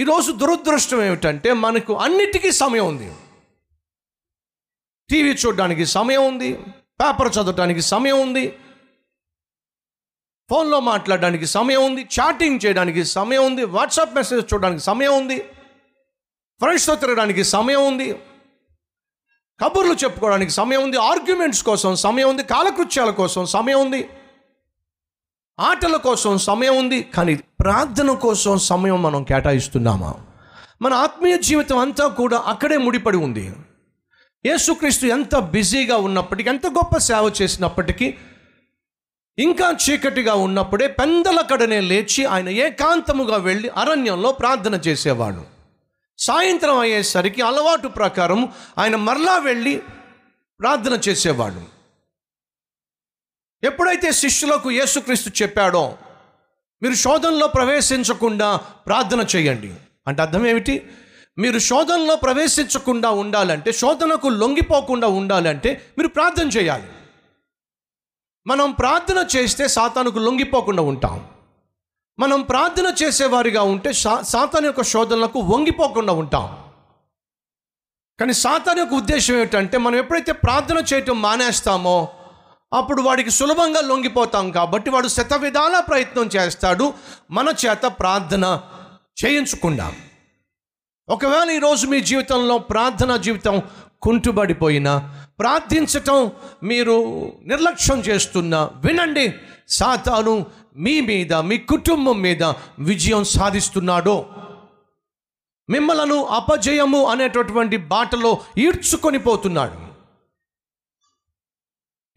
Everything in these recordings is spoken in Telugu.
ఈరోజు దురదృష్టం ఏమిటంటే మనకు అన్నిటికీ సమయం ఉంది టీవీ చూడడానికి సమయం ఉంది పేపర్ చదవడానికి సమయం ఉంది ఫోన్లో మాట్లాడడానికి సమయం ఉంది చాటింగ్ చేయడానికి సమయం ఉంది వాట్సాప్ మెసేజ్ చూడడానికి సమయం ఉంది ఫ్రెండ్స్తో తిరగడానికి సమయం ఉంది కబుర్లు చెప్పుకోవడానికి సమయం ఉంది ఆర్గ్యుమెంట్స్ కోసం సమయం ఉంది కాలకృత్యాల కోసం సమయం ఉంది ఆటల కోసం సమయం ఉంది కానీ ప్రార్థన కోసం సమయం మనం కేటాయిస్తున్నామా? మన ఆత్మీయ జీవితం అంతా కూడా అక్కడే ముడిపడి ఉంది. యేసుక్రీస్తు ఎంత బిజీగా ఉన్నప్పటికీ ఎంత గొప్ప సేవ చేసినప్పటికీ ఇంకా చీకటిగా ఉన్నప్పుడే పెందల కడనే లేచి ఆయన ఏకాంతముగా వెళ్ళి అరణ్యంలో ప్రార్థన చేసేవాడు. సాయంత్రం అయ్యేసరికి అలవాటు ప్రకారం ఆయన మరలా వెళ్ళి ప్రార్థన చేసేవాడు. ఎప్పుడైతే శిష్యులకు యేసుక్రీస్తు చెప్పాడో మీరు శోధనలో ప్రవేశించకుండా ప్రార్థన చేయండి. అంటే అర్థం ఏమిటి? మీరు శోధనలో ప్రవేశించకుండా ఉండాలంటే శోధనకు లొంగిపోకుండా ఉండాలంటే మీరు ప్రార్థన చేయాలి. మనం ప్రార్థన చేస్తే సాతానుకు లొంగిపోకుండా ఉంటాం. మనం ప్రార్థన చేసేవారిగా ఉంటే సా సాతాను యొక్క శోధనలకు వంగిపోకుండా ఉంటాం. కానీ సాతాను యొక్క ఉద్దేశం ఏమిటంటే మనం ఎప్పుడైతే ప్రార్థన చేయటం మానేస్తామో అప్పుడు వాడికి సులభంగా లొంగిపోతాం కాబట్టి వాడు శత విధాల ప్రయత్నం చేస్తాడు. మన చేత ప్రార్థన చేయించుకుందాం. ఒకవేళ ఈరోజు మీ జీవితంలో ప్రార్థన జీవితం కుంటుబడిపోయినా ప్రార్థించటం మీరు నిర్లక్ష్యం చేస్తున్నా వినండి సాతాను మీ మీద మీ కుటుంబం మీద విజయం సాధిస్తున్నాడో. మిమ్మలను అపజయము అనేటటువంటి బాటలో ఈడ్చుకొని పోతున్నాడు.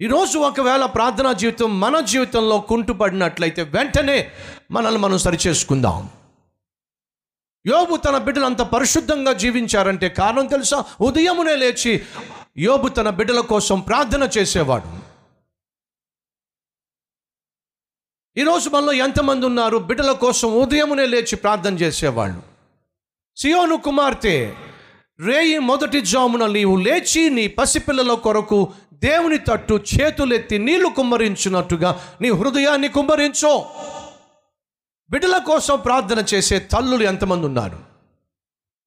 ఈరోజు ఒకవేళ ప్రార్థనా జీవితం మన జీవితంలో కుంటుపడినట్లయితే వెంటనే మనల్ని మనం సరిచేసుకుందాం. యోబు తన బిడ్డలు అంత పరిశుద్ధంగా జీవించారంటే కారణం తెలుసా? ఉదయమునే లేచి యోబు తన బిడ్డల కోసం ప్రార్థన చేసేవాడు. ఈరోజు మనలో ఎంతమంది ఉన్నారు? బిడ్డల కోసం ఉదయమునే లేచి ప్రార్థన చేసేవాళ్ళు. సియోను కుమార్తె రేయి మొదటి జామున నీవు లేచి నీ పసిపిల్లల కొరకు దేవుని తట్టు చేతులెత్తి నీళ్ళు కుమ్మరించినట్టుగా నీ హృదయాన్ని కుమ్మరించో. బిడ్డల కోసం ప్రార్థన చేసే తల్లులు ఎంతమంది ఉన్నారు?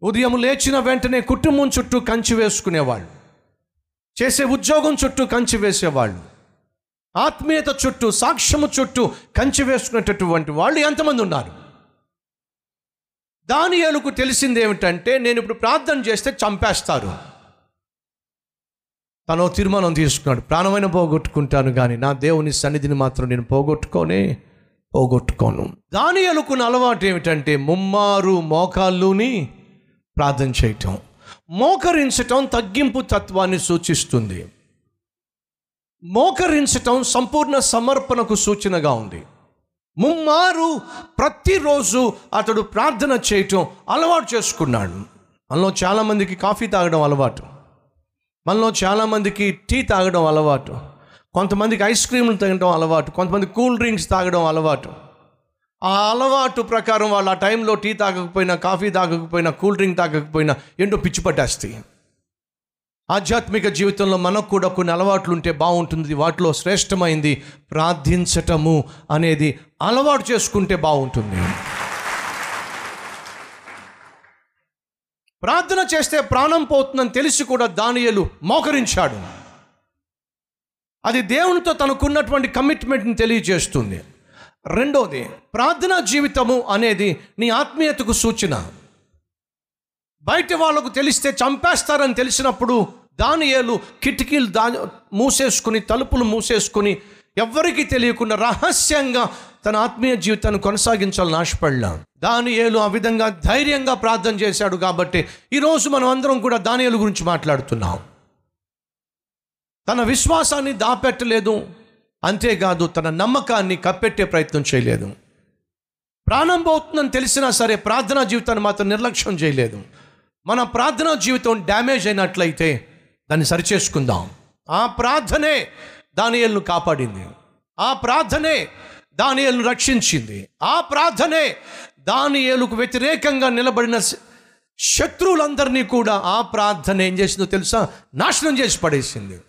ఉదయం లేచిన వెంటనే కుటుంబం చుట్టూ కంచి వేసుకునేవాళ్ళు. చేసే ఉద్యోగం చుట్టూ కంచి వేసేవాళ్ళు. ఆత్మీయత చుట్టూ సాక్ష్యము చుట్టూ కంచి వేసుకునేటటువంటి వాళ్ళు ఎంతమంది ఉన్నారు? దానియాలకు తెలిసింది ఏమిటంటే నేను ఇప్పుడు ప్రార్థన చేస్తే చంపేస్తారు. తను తీర్మానం తీసుకున్నాడు. ప్రాణమైన పోగొట్టుకుంటాను కానీ నా దేవుని సన్నిధిని మాత్రం నేను పోగొట్టుకొని పోగొట్టుకోను. దాని అనుకున్న అలవాటు ఏమిటంటే ముమ్మారు మోకాళ్ళుని ప్రార్థన చేయటం. మోకరించటం తగ్గింపు తత్వాన్ని సూచిస్తుంది. మోకరించటం సంపూర్ణ సమర్పణకు సూచనగా ఉంది. ముమ్మారు ప్రతిరోజు అతడు ప్రార్థన చేయటం అలవాటు చేసుకున్నాడు. అందులో చాలామందికి కాఫీ తాగడం అలవాటు. మనలో చాలామందికి టీ తాగడం అలవాటు. కొంతమందికి ఐస్ క్రీమ్లు తాగడం అలవాటు. కొంతమంది కూల్ డ్రింక్స్ తాగడం అలవాటు. ఆ అలవాటు ప్రకారం వాళ్ళు ఆ టైంలో టీ తాగకపోయినా కాఫీ తాగకపోయినా కూల్ డ్రింక్ తాగకపోయినా ఎండో పిచ్చి పట్టేస్తాయి. ఆధ్యాత్మిక జీవితంలో మనకు కూడా కొన్ని అలవాట్లు ఉంటే బాగుంటుంది. వాటిలో శ్రేష్టమైంది ప్రార్థించటము అనేది. అలవాటు చేసుకుంటే బాగుంటుంది. ప్రార్థన చేస్తే ప్రాణం పోతుందని తెలిసి కూడా దానియలు మోకరించాడు. అది దేవునితో తనకున్నటువంటి కమిట్మెంట్ని తెలియజేస్తుంది. రెండోది ప్రార్థనా జీవితము అనేది నీ ఆత్మీయతకు సూచన. బయట వాళ్ళకు తెలిస్తే చంపేస్తారని తెలిసినప్పుడు దానియేలు కిటికీలు దా మూసేసుకుని తలుపులు మూసేసుకుని ఎవ్వరికీ తెలియకుండా రహస్యంగా తన ఆత్మీయ జీవితాన్ని కొనసాగించాలని ఆశపడలా. దానియేలు ఆ విధంగా ధైర్యంగా ప్రార్థన చేశాడు కాబట్టి ఈరోజు మనం అందరం కూడా దానియేలు గురించి మాట్లాడుతున్నాం. తన విశ్వాసాన్ని దాపెట్టలేదు. అంతేకాదు తన నమ్మకాన్ని కప్పెట్టే ప్రయత్నం చేయలేదు. ప్రాణం పోతుందని తెలిసినా సరే ప్రార్థనా జీవితాన్ని మాత్రం నిర్లక్ష్యం చేయలేదు. మన ప్రార్థనా జీవితం డ్యామేజ్ అయినట్లయితే దాన్ని సరిచేసుకుందాం. ఆ ప్రార్థనే దానియల్ను కాపాడింది. ఆ ప్రార్థనే దానియల్ను రక్షించింది. ఆ ప్రార్థనే దానియలుకు వ్యతిరేకంగా నిలబడిన శత్రువులందరినీ కూడా ఆ ప్రార్థన ఏం చేసిందో తెలుసా? నాశనం చేసి పడేసింది.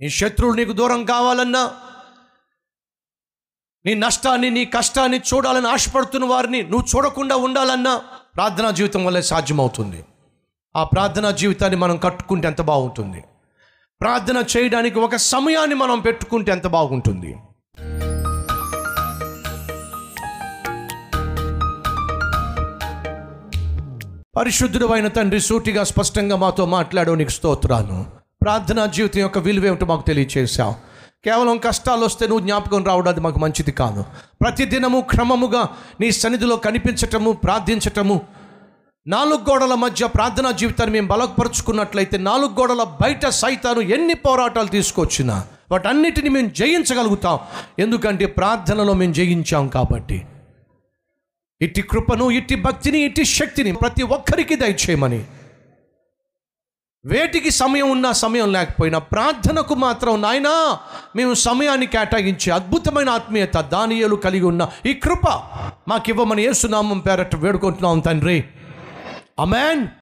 నీ శత్రువులు నీకు దూరం కావాలన్నా నీ నష్టాన్ని నీ కష్టాన్ని చూడాలని ఆశపడుతున్న వారిని నువ్వు చూడకుండా ఉండాలన్నా ప్రార్థనా జీవితం వల్లే సాధ్యమవుతుంది. ఆ ప్రార్థనా జీవితాన్ని మనం కట్టుకుంటే ఎంత బాగుంటుంది. ప్రార్థన చేయడానికి ఒక సమయాన్ని మనం పెట్టుకుంటే ఎంత బాగుంటుంది? పరిశుద్ధుడు అయిన తండ్రి సూటిగా స్పష్టంగా మాతో మాట్లాడవు నీకు స్తోత్రాను ప్రార్థనా జీవితం యొక్క విలువేమిటో మాకు తెలియచేశావు. కేవలం కష్టాలు వస్తే నువ్వు జ్ఞాపకం రావడం అది మాకు మంచిది కాదు. ప్రతిదినము క్రమముగా నీ సన్నిధిలో కనిపించటము ప్రార్థించటము నాలుగు గోడల మధ్య ప్రార్థనా జీవితాన్ని మేము బలపరుచుకున్నట్లయితే నాలుగు గోడల బయట సైతాను ఎన్ని పోరాటాలు తీసుకొచ్చినా వాటన్నిటిని మేము జయించగలుగుతాం. ఎందుకంటే ప్రార్థనలో మేము జయించాం కాబట్టి. ఇట్టి కృపను ఇట్టి భక్తిని ఇట్టి శక్తిని ప్రతి ఒక్కరికి దయచేయమని. వేటికి సమయం ఉన్నా సమయం లేకపోయినా ప్రార్థనకు మాత్రం నాయనా మేము సమయాన్ని కేటాయించే అద్భుతమైన ఆత్మీయత దానియలు కలిగి ఉన్న ఈ కృప మాకివ్వమని ఏసునామం పేరట్టు వేడుకుంటున్నాం తండ్రి. Amen.